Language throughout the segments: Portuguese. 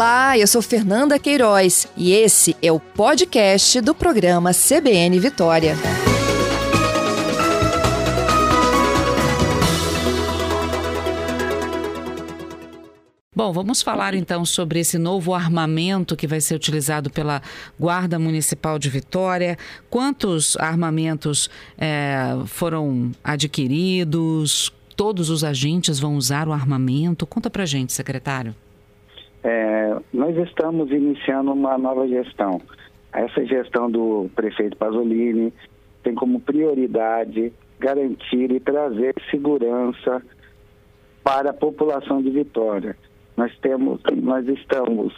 Olá, eu sou Fernanda Queiroz e esse é o podcast do programa CBN Vitória. Bom, vamos falar então sobre esse novo armamento que vai ser utilizado pela Guarda Municipal de Vitória. Quantos armamentos é, foram adquiridos? Todos os agentes vão usar o armamento? Conta pra gente, secretário. É, nós estamos iniciando uma nova gestão. Essa gestão do prefeito Pasolini tem como prioridade garantir e trazer segurança para a população de Vitória. Nós temos, nós estamos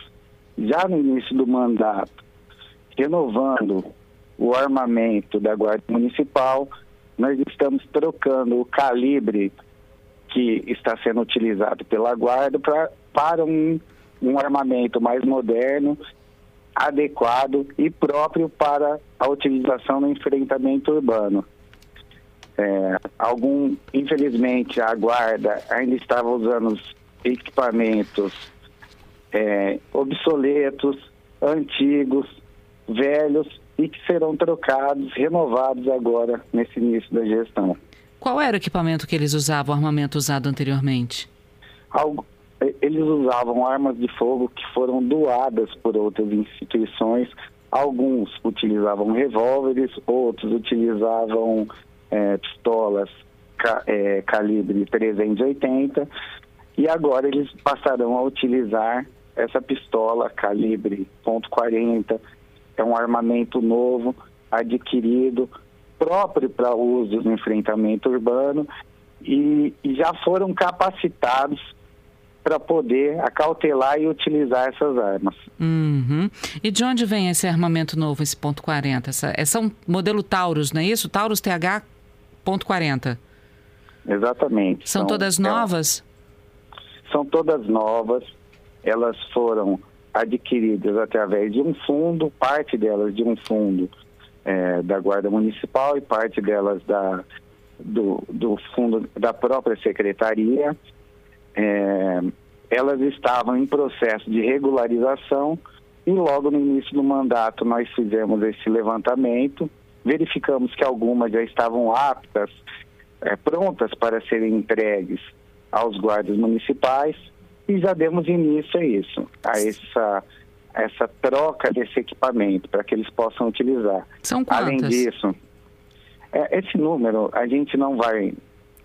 já no início do mandato renovando o armamento da Guarda Municipal. Nós estamos trocando o calibre que está sendo utilizado pela Guarda pra, para um um armamento mais moderno, adequado e próprio para a utilização no enfrentamento urbano. É, algum, infelizmente, a guarda ainda estava usando equipamentos é, obsoletos, antigos, velhos e que serão trocados, renovados agora nesse início da gestão. Qual era o equipamento que eles usavam, o armamento usado anteriormente? Algo, eles usavam armas de fogo que foram doadas por outras instituições. Alguns utilizavam revólveres, outros utilizavam é, pistolas ca, é, calibre 380 e agora eles passarão a utilizar essa pistola calibre .40. É um armamento novo, adquirido, próprio para uso no enfrentamento urbano e, e já foram capacitados para poder acautelar e utilizar essas armas. Uhum. E de onde vem esse armamento novo, esse ponto .40? Essa, é um modelo Taurus, não é isso? Taurus TH ponto .40. Exatamente. São, são todas é novas? São todas novas. Elas foram adquiridas através de um fundo, parte delas de um fundo é, da Guarda Municipal e parte delas da, do, do fundo da própria Secretaria é, elas estavam em processo de regularização e logo no início do mandato nós fizemos esse levantamento, verificamos que algumas já estavam aptas, é, prontas para serem entregues aos guardas municipais e já demos início a isso, a essa essa troca desse equipamento para que eles possam utilizar. São quantas? Além disso, é, esse número a gente não vai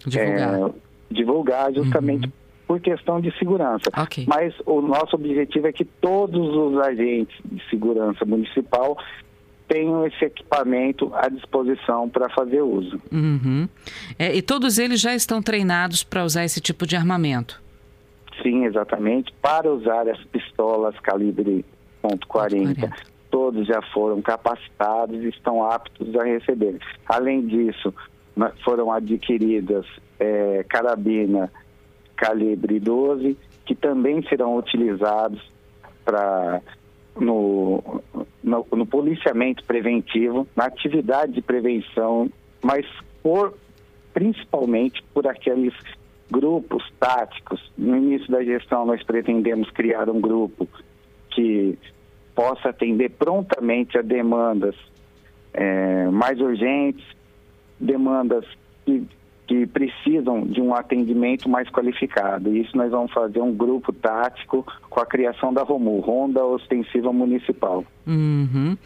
divulgar, é, divulgar justamente uhum por questão de segurança. Okay. Mas o nosso objetivo é que todos os agentes de segurança municipal tenham esse equipamento à disposição para fazer uso. Uhum. É, e todos eles já estão treinados para usar esse tipo de armamento? Sim, exatamente. Para usar as pistolas calibre .40, todos já foram capacitados e estão aptos a receber. Além disso, foram adquiridas é, carabina calibre 12, que também serão utilizados para no, no, no, policiamento preventivo, na atividade de prevenção, mas por, principalmente por aqueles grupos táticos. No início da gestão, nós pretendemos criar um grupo que possa atender prontamente a demandas é, mais urgentes, demandas que que precisam de um atendimento mais qualificado. E isso nós vamos fazer um grupo tático com a criação da ROMU, Ronda Ostensiva Municipal. Uhum.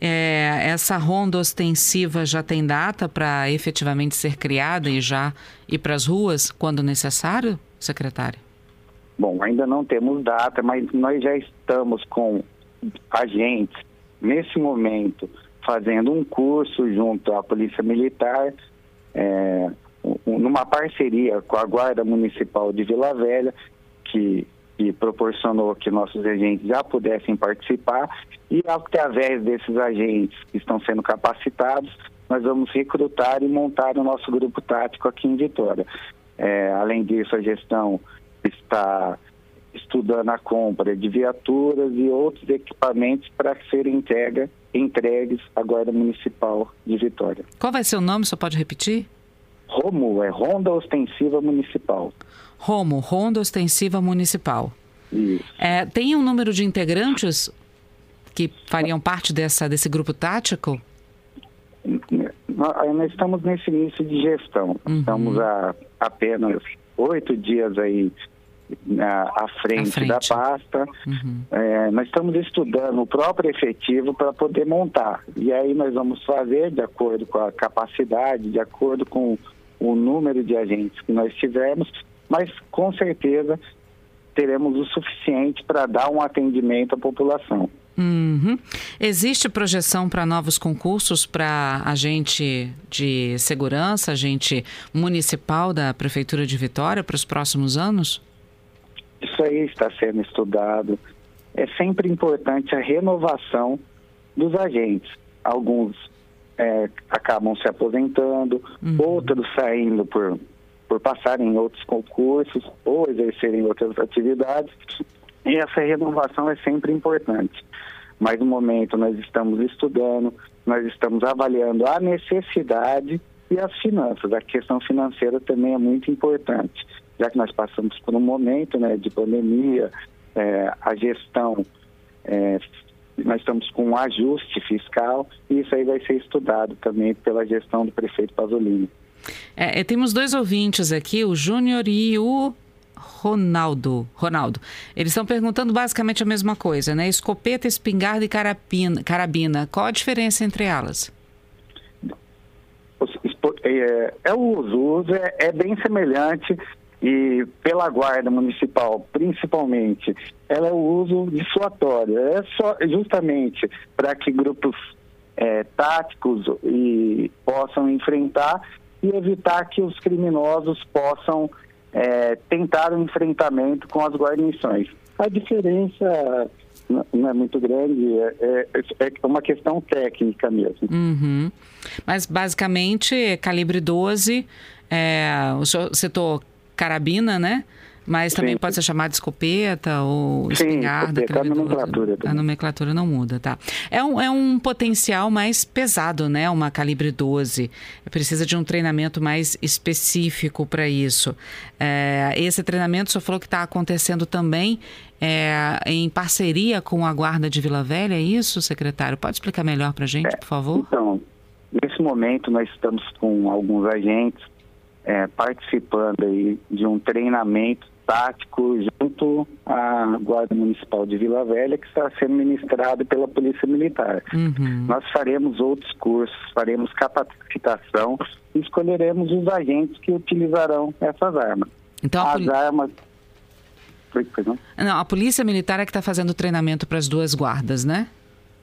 É, essa ronda ostensiva já tem data para efetivamente ser criada e já ir para as ruas quando necessário, secretário? Bom, ainda não temos data, mas nós já estamos com agentes, nesse momento, fazendo um curso junto à Polícia Militar, é, numa parceria com a Guarda Municipal de Vila Velha, que, que proporcionou que nossos agentes já pudessem participar, e através desses agentes que estão sendo capacitados, nós vamos recrutar e montar o nosso grupo tático aqui em Vitória. É, além disso, a gestão está estudando a compra de viaturas e outros equipamentos para serem entregues à Guarda Municipal de Vitória. Qual vai ser o nome? Só pode repetir? ROMU, é Ronda Ostensiva Municipal. ROMO, Ronda Ostensiva Municipal. É, tem um número de integrantes que fariam parte dessa, desse grupo tático? Nós estamos nesse início de gestão. Uhum. Estamos há apenas oito dias aí à, frente, frente. da pasta. Uhum. É, nós estamos estudando o próprio efetivo para poder montar. E aí nós vamos fazer de acordo com a capacidade, de acordo com o número de agentes que nós tivermos, mas com certeza teremos o suficiente para dar um atendimento à população. Uhum. Existe projeção para novos concursos para agente de segurança, agente municipal da Prefeitura de Vitória para os próximos anos? Isso aí está sendo estudado. É sempre importante a renovação dos agentes. Alguns é, acabam se aposentando, uhum. outros saindo por, por passarem em outros concursos ou exercerem outras atividades. E essa renovação é sempre importante. Mas no momento nós estamos estudando, nós estamos avaliando a necessidade e as finanças. A questão financeira também é muito importante, já que nós passamos por um momento né, de pandemia, é, a gestão, é, nós estamos com um ajuste fiscal e isso aí vai ser estudado também pela gestão do prefeito Pasolini. É, temos dois ouvintes aqui, o Júnior e o Ronaldo. Ronaldo. Eles estão perguntando basicamente a mesma coisa, né? Escopeta, espingarda e carabina. carabina. Qual a diferença entre elas? É, é o uso, o uso é, é bem semelhante e pela guarda municipal, principalmente, ela é o uso dissuatório. É só justamente para que grupos é, táticos e possam enfrentar e evitar que os criminosos possam é, tentar um enfrentamento com as guarnições. A diferença não é muito grande, é, é, é uma questão técnica mesmo. Uhum. Mas basicamente, calibre 12, é, o senhor citou carabina, né? Mas também sim. pode ser chamado de escopeta ou espingarda. Sim, a nomenclatura. A nomenclatura não muda, tá. É um, é um potencial mais pesado, né? Uma calibre 12. Precisa de um treinamento mais específico para isso. É, esse treinamento, senhor falou que está acontecendo também é, em parceria com a Guarda de Vila Velha, é isso, secretário? Pode explicar melhor para a gente, é, por favor? Então, nesse momento nós estamos com alguns agentes é, participando aí de um treinamento tático junto à Guarda Municipal de Vila Velha, que está sendo ministrado pela Polícia Militar. Uhum. Nós faremos outros cursos, faremos capacitação e escolheremos os agentes que utilizarão essas armas. Então, As armas. Não? não, a Polícia Militar é que está fazendo o treinamento para as duas guardas, né?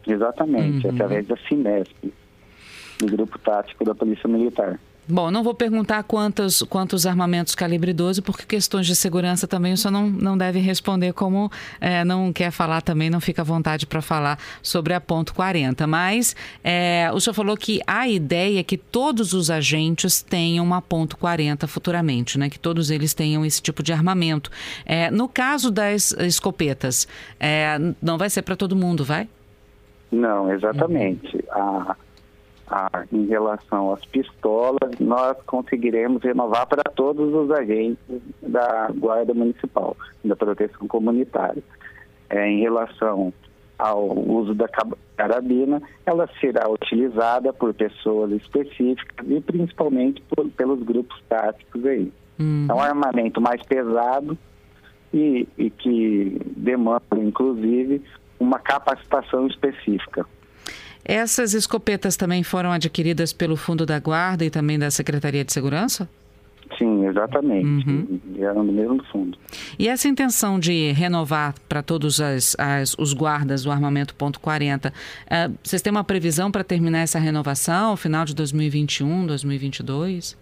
Exatamente, uhum. através da Cinesp, do Grupo Tático da Polícia Militar. Bom, não vou perguntar quantos, quantos armamentos calibre 12, porque questões de segurança também o senhor não, não deve responder, como é, não quer falar também, não fica à vontade para falar sobre a ponto 40. Mas é, o senhor falou que a ideia é que todos os agentes tenham uma ponto 40 futuramente, né? Que todos eles tenham esse tipo de armamento. É, no caso das escopetas, é, não vai ser para todo mundo, vai? Não, exatamente. Uhum. A em relação às pistolas, nós conseguiremos renovar para todos os agentes da Guarda Municipal, da Proteção Comunitária. É, em relação ao uso da carabina, ela será utilizada por pessoas específicas e principalmente por, pelos grupos táticos aí. Uhum. É um armamento mais pesado e, e que demanda, inclusive, uma capacitação específica. Essas escopetas também foram adquiridas pelo Fundo da Guarda e também da Secretaria de Segurança? Sim, exatamente. Uhum. Eram do mesmo fundo. E essa intenção de renovar para todos as, as, os guardas o armamento ponto .40, uh, vocês têm uma previsão para terminar essa renovação, final de 2021, 2022?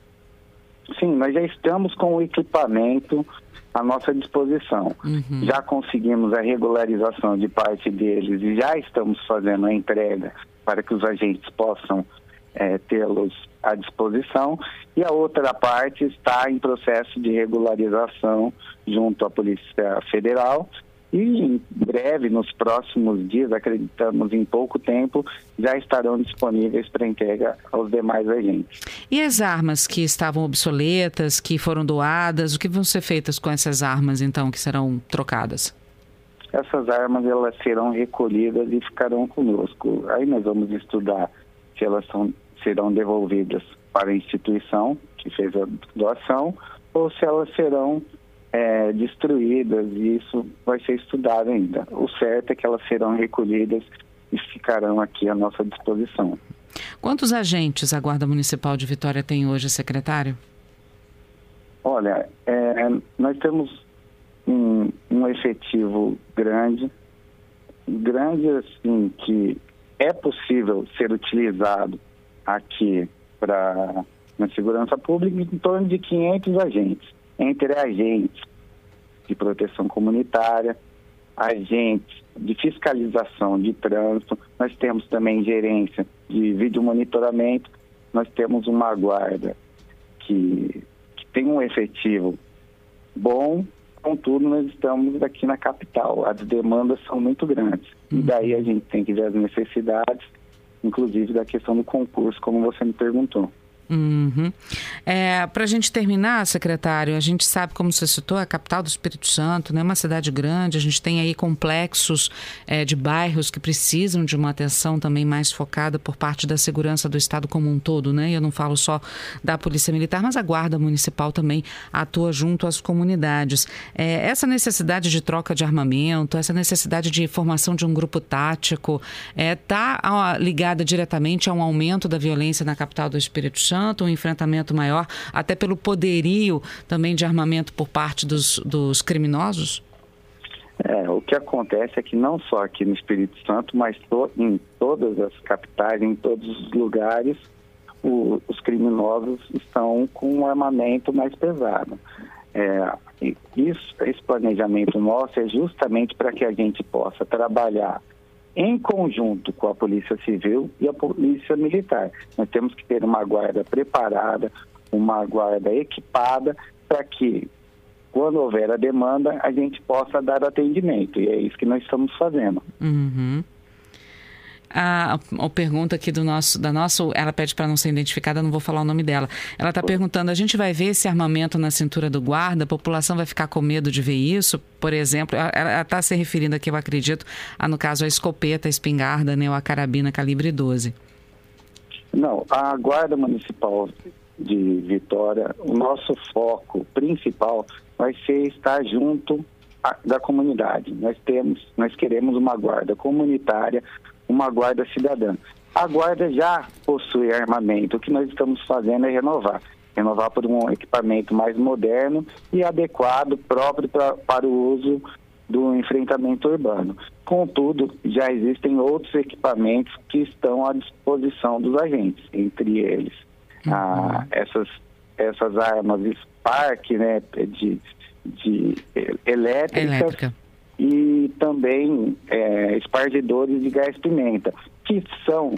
Sim, nós já estamos com o equipamento à nossa disposição. Uhum. Já conseguimos a regularização de parte deles e já estamos fazendo a entrega para que os agentes possam é, tê-los à disposição. E a outra parte está em processo de regularização junto à Polícia Federal. E em breve, nos próximos dias, acreditamos em pouco tempo, já estarão disponíveis para entrega aos demais agentes. E as armas que estavam obsoletas, que foram doadas, o que vão ser feitas com essas armas, então, que serão trocadas? Essas armas elas serão recolhidas e ficarão conosco. Aí nós vamos estudar se elas são, serão devolvidas para a instituição que fez a doação ou se elas serão é, destruídas e isso vai ser estudado ainda. O certo é que elas serão recolhidas e ficarão aqui à nossa disposição. Quantos agentes a Guarda Municipal de Vitória tem hoje, secretário? Olha, é, nós temos um, um efetivo grande, grande assim, que é possível ser utilizado aqui para na segurança pública em torno de 500 agentes, entre agentes de proteção comunitária, agentes de fiscalização de trânsito, nós temos também gerência de vídeo monitoramento, nós temos uma guarda que, que tem um efetivo bom, contudo nós estamos aqui na capital, as demandas são muito grandes. Uhum. E daí a gente tem que ver as necessidades, inclusive da questão do concurso, como você me perguntou. Uhum. É, Para a gente terminar, secretário, a gente sabe, como você citou, a capital do Espírito Santo, né, uma cidade grande, a gente tem aí complexos é, de bairros que precisam de uma atenção também mais focada por parte da segurança do Estado como um todo. Né? Eu não falo só da Polícia Militar, mas a Guarda Municipal também atua junto às comunidades. É, essa necessidade de troca de armamento, essa necessidade de formação de um grupo tático, está é, ligada diretamente a um aumento da violência na capital do Espírito Santo? Um enfrentamento maior, até pelo poderio também de armamento por parte dos, dos criminosos? É, o que acontece é que não só aqui no Espírito Santo, mas to, em todas as capitais, em todos os lugares, o, os criminosos estão com um armamento mais pesado. É, isso, esse planejamento nosso é justamente para que a gente possa trabalhar em conjunto com a Polícia Civil e a Polícia Militar. Nós temos que ter uma guarda preparada, uma guarda equipada, para que, quando houver a demanda, a gente possa dar atendimento. E é isso que nós estamos fazendo. Uhum a, a pergunta aqui do nosso, da nossa, ela pede para não ser identificada, não vou falar o nome dela. Ela está perguntando: a gente vai ver esse armamento na cintura do guarda? A população vai ficar com medo de ver isso? Por exemplo, ela está se referindo aqui, eu acredito, a, no caso, a escopeta, a espingarda, né, ou a carabina calibre 12. Não, a Guarda Municipal de Vitória, o nosso foco principal vai ser estar junto a, da comunidade. Nós temos, nós queremos uma guarda comunitária uma guarda cidadã. A guarda já possui armamento, o que nós estamos fazendo é renovar. Renovar por um equipamento mais moderno e adequado, próprio pra, para o uso do enfrentamento urbano. Contudo, já existem outros equipamentos que estão à disposição dos agentes, entre eles uhum. ah, essas, essas armas Spark, né, de, de elétricas, Elétrica e também é, de gás pimenta, que são,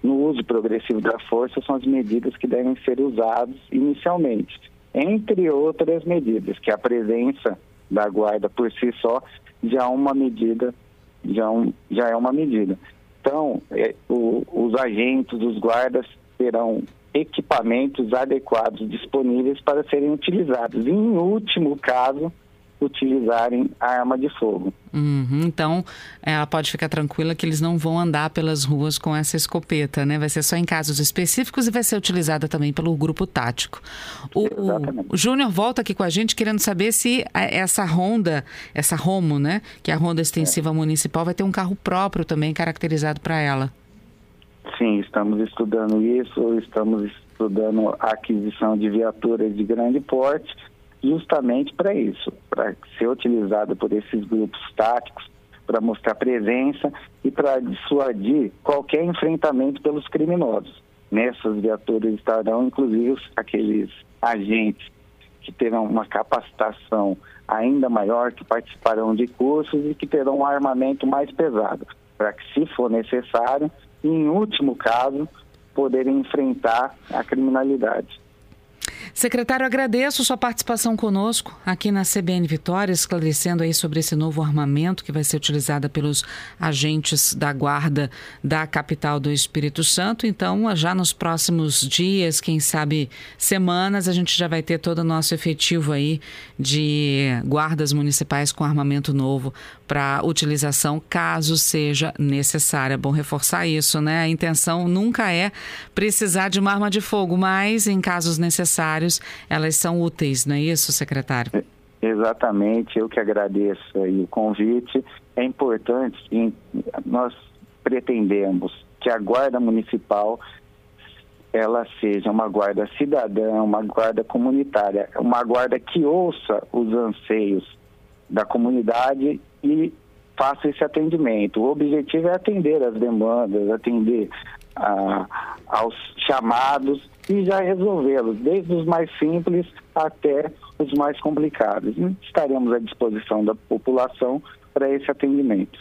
no uso progressivo da força, são as medidas que devem ser usadas inicialmente. Entre outras medidas, que a presença da guarda por si só já é uma medida, já, um, já é uma medida. Então, é, o, os agentes, os guardas terão equipamentos adequados disponíveis para serem utilizados. Em último caso, utilizarem a arma de fogo. Uhum, então, ela pode ficar tranquila que eles não vão andar pelas ruas com essa escopeta, né? Vai ser só em casos específicos e vai ser utilizada também pelo grupo tático. O, o Júnior volta aqui com a gente querendo saber se essa Honda, essa Romo, né? Que é a Honda Extensiva é. Municipal, vai ter um carro próprio também caracterizado para ela. Sim, estamos estudando isso, estamos estudando a aquisição de viaturas de grande porte justamente para isso, para ser utilizado por esses grupos táticos, para mostrar presença e para dissuadir qualquer enfrentamento pelos criminosos. Nessas viaturas estarão, inclusive, aqueles agentes que terão uma capacitação ainda maior, que participarão de cursos e que terão um armamento mais pesado, para que, se for necessário, em último caso, poderem enfrentar a criminalidade. Secretário, agradeço sua participação conosco aqui na CBN Vitória, esclarecendo aí sobre esse novo armamento que vai ser utilizado pelos agentes da guarda da capital do Espírito Santo. Então, já nos próximos dias, quem sabe semanas, a gente já vai ter todo o nosso efetivo aí de guardas municipais com armamento novo para utilização, caso seja necessário. É bom reforçar isso, né? A intenção nunca é precisar de uma arma de fogo, mas em casos necessários elas são úteis, não é isso, secretário? Exatamente, eu que agradeço o convite. É importante, nós pretendemos que a Guarda Municipal ela seja uma guarda cidadã, uma guarda comunitária, uma guarda que ouça os anseios da comunidade e faça esse atendimento. O objetivo é atender as demandas, atender aos chamados e já resolvê-los, desde os mais simples até os mais complicados. Estaremos à disposição da população para esse atendimento.